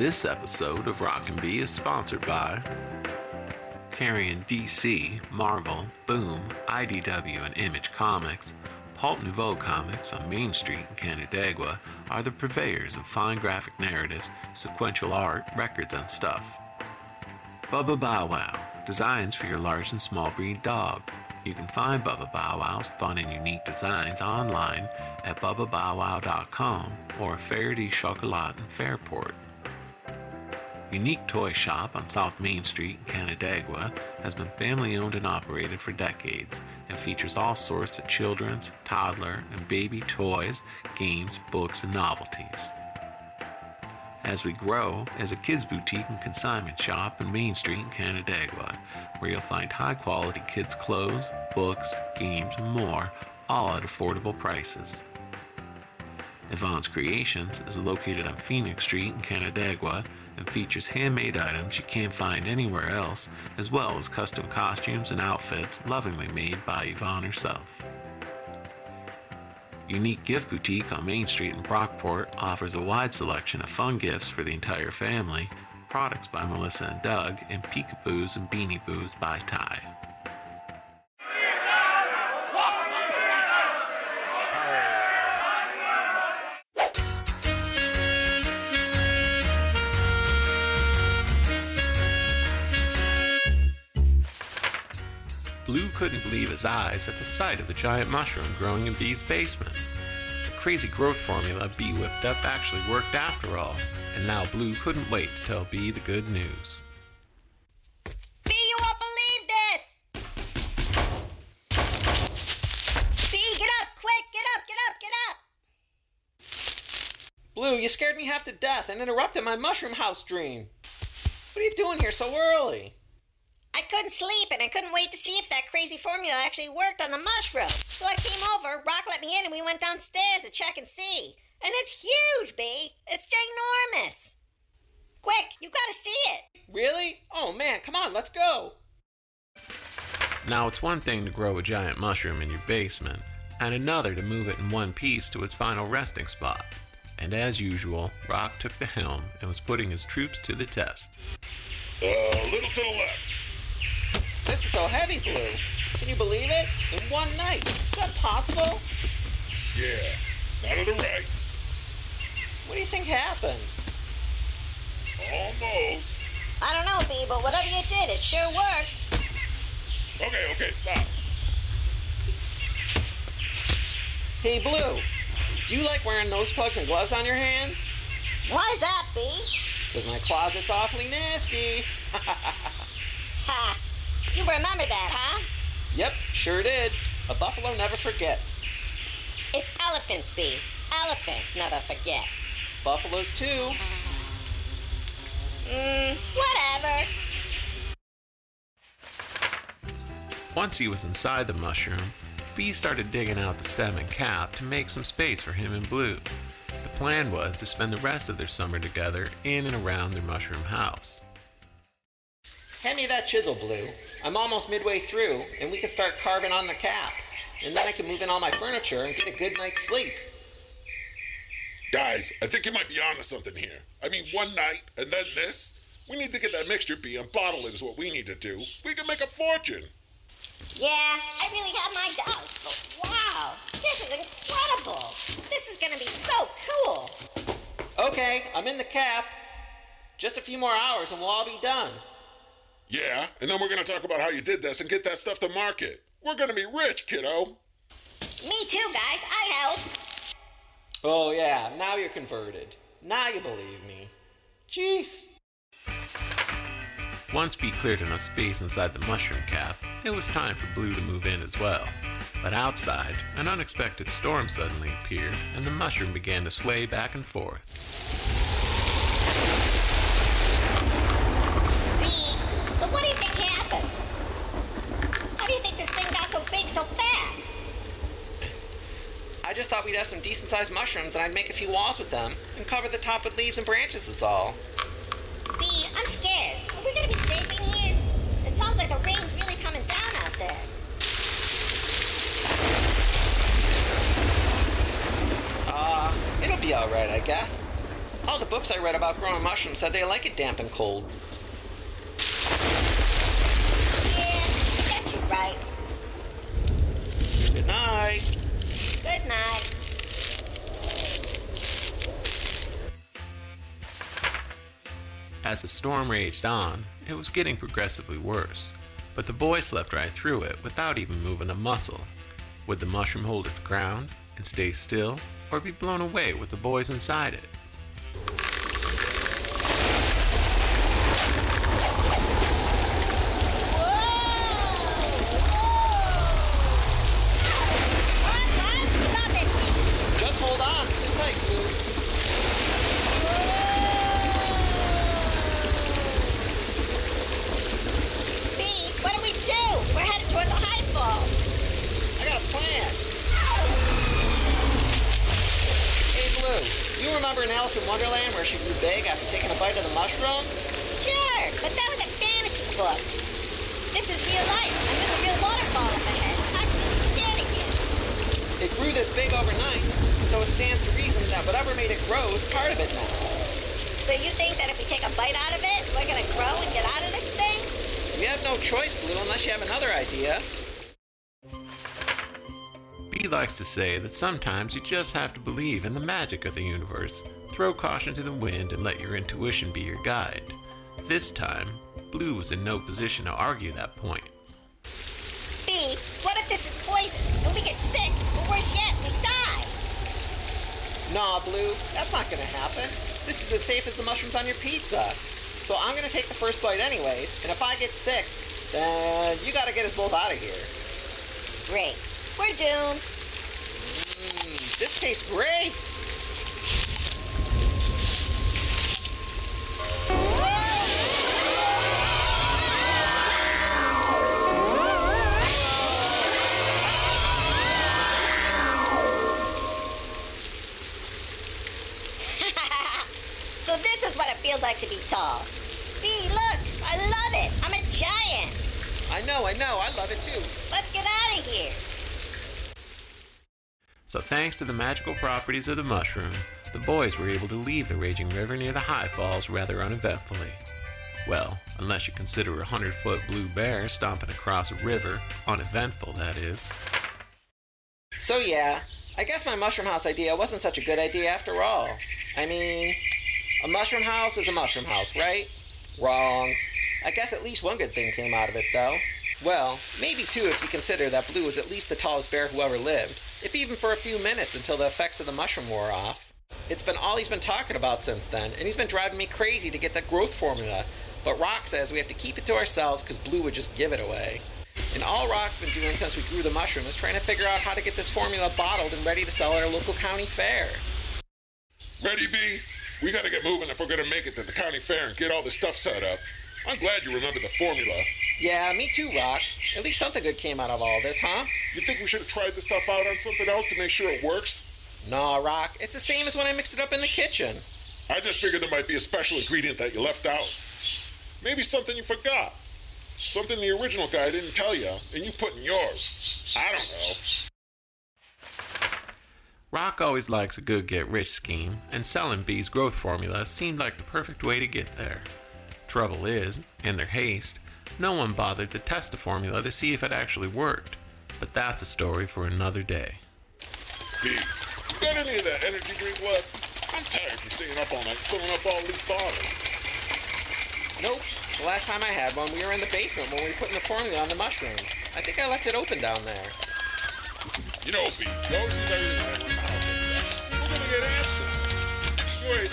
This episode of Rock and Bee is sponsored by carrying DC, Marvel, Boom, IDW, and Image Comics. Pulp Nouveau Comics on Main Street in Canandaigua are the purveyors of fine graphic narratives, sequential art, records, and stuff. Bubba Bow Wow, designs for your large and small breed dog. You can find Bubba Bow Wow's fun and unique designs online at bubbaBowWow.com or Faraday Chocolat in Fairport. Unique Toy Shop on South Main Street in Canandaigua has been family owned and operated for decades and features all sorts of children's, toddler, and baby toys, games, books, and novelties. As we grow as a kids boutique and consignment shop on Main Street in Canandaigua, where you'll find high quality kids clothes, books, games, and more, all at affordable prices. Yvonne's Creations is located on Phoenix Street in Canandaigua and features handmade items you can't find anywhere else, as well as custom costumes and outfits lovingly made by Yvonne herself. Unique Gift Boutique on Main Street in Brockport offers a wide selection of fun gifts for the entire family, products by Melissa and Doug, and peekaboos and beanie boos by Ty. Blue couldn't believe his eyes at the sight of the giant mushroom growing in Bee's basement. The crazy growth formula Bee whipped up actually worked after all, and now Blue couldn't wait to tell Bee the good news. Bee, you won't believe this! Bee, get up, quick! Get up, get up, get up! Blue, you scared me half to death and interrupted my mushroom house dream. What are you doing here so early? I couldn't sleep and I couldn't wait to see if that crazy formula actually worked on the mushroom. So I came over, Rock let me in, and we went downstairs to check and see. And it's huge, Bee! It's ginormous! Quick, you gotta see it! Really? Oh man, come on, let's go. Now, it's one thing to grow a giant mushroom in your basement, and another to move it in one piece to its final resting spot. And as usual, Rock took the helm and was putting his troops to the test. A little to the left. This is so heavy, Blue. Can you believe it? In one night. Is that possible? Yeah. Now to the right. What do you think happened? Almost. I don't know, Bee, but whatever you did, it sure worked. Okay, okay, stop. Hey, Blue. Do you like wearing nose plugs and gloves on your hands? Why's that, Bee? Because my closet's awfully nasty. Ha! You remember that, huh? yep, sure did. A buffalo never forgets. It's elephants, Bee. Elephants never forget. Buffaloes, too. Mmm, whatever. Once he was inside the mushroom, Bee started digging out the stem and cap to make some space for him and Blue. The plan was to spend the rest of their summer together in and around their mushroom house. Hand me that chisel, Blue. I'm almost midway through, and we can start carving on the cap. And then I can move in all my furniture and get a good night's sleep. Guys, I think you might be onto something here. I mean, one night and then this. We need to get that mixture bee and bottle it is what we need to do. We can make a fortune. Yeah, I really had my doubts, but wow, this is incredible. This is gonna be so cool. Okay, I'm in the cap. Just a few more hours and we'll all be done. Yeah, and then we're gonna talk about how you did this and get that stuff to market. We're gonna be rich, kiddo. Me too, guys. I help. Oh, yeah, now you're converted. Now you believe me. Jeez. Once Bee cleared enough space inside the mushroom cap, it was time for Blue to move in as well. But outside, an unexpected storm suddenly appeared, and the mushroom began to sway back and forth. So what do you think happened? How do you think this thing got so big so fast? I just thought we'd have some decent sized mushrooms and I'd make a few walls with them and cover the top with leaves and branches, is all. Bee, I'm scared. Are we gonna be safe in here? It sounds like the rain's really coming down out there. Uh, it'll be alright, I guess. All the books I read about growing mushrooms said they like it damp and cold. Yeah, I guess you're right. Good night. Good night. As the storm raged on, it was getting progressively worse, but the boy slept right through it without even moving a muscle. Would the mushroom hold its ground and stay still, or be blown away with the boys inside it? Stop it, Pete. Just hold on. Sit tight, Blue. Pete, what do we do? We're headed towards the high falls. I got a plan. Hey, Blue. You remember in Alice in Wonderland where she grew big after taking a bite of the mushroom? Sure, but that was a fantasy book. This is real life, and there's a real waterfall up ahead. I'm really scared again. It grew this big overnight, so it stands to reason that whatever made it grow is part of it now. So you think that if we take a bite out of it, we're gonna grow and get out of this thing? We have no choice, Blue, unless you have another idea. Bee likes to say that sometimes you just have to believe in the magic of the universe, throw caution to the wind, and let your intuition be your guide. This time, Blue was in no position to argue that point. Bee, what if this is poison and we get sick, or worse yet, we die? Nah, Blue, that's not gonna happen. This is as safe as the mushrooms on your pizza. So I'm gonna take the first bite anyways, and if I get sick, then you gotta get us both out of here. Great. We're doomed. Mmm, this tastes great. so this is what it feels like to be tall. Bee, look, I love it. I'm a giant. I know, I know, I love it too. Let's get out of here. So, thanks to the magical properties of the mushroom, the boys were able to leave the raging river near the high falls rather uneventfully. Well, unless you consider a hundred foot blue bear stomping across a river, uneventful, that is. So yeah, I guess my mushroom house idea wasn't such a good idea after all. I mean, a mushroom house is a mushroom house, right? Wrong. I guess at least one good thing came out of it, though. Well, maybe two if you consider that Blue was at least the tallest bear who ever lived, if even for a few minutes until the effects of the mushroom wore off. It's been all he's been talking about since then, and he's been driving me crazy to get that growth formula. But Rock says we have to keep it to ourselves because Blue would just give it away. And all Rock's been doing since we grew the mushroom is trying to figure out how to get this formula bottled and ready to sell at our local county fair. Ready, Bee? We gotta get moving if we're gonna make it to the county fair and get all this stuff set up. I'm glad you remember the formula. Yeah, me too, Rock. At least something good came out of all this, huh? You think we should have tried this stuff out on something else to make sure it works? Nah, Rock. It's the same as when I mixed it up in the kitchen. I just figured there might be a special ingredient that you left out. Maybe something you forgot. Something the original guy didn't tell you, and you put in yours. I don't know. Rock always likes a good get rich scheme, and selling Bee's growth formula seemed like the perfect way to get there. Trouble is, in their haste, no one bothered to test the formula to see if it actually worked, but that's a story for another day. Pete, you got any of that energy drink left? I'm tired from staying up all night filling up all these bottles. Nope. The last time I had one, we were in the basement when we were putting the formula on the mushrooms. I think I left it open down there. You know, Pete, you always leave that. Gonna get asked. Wait,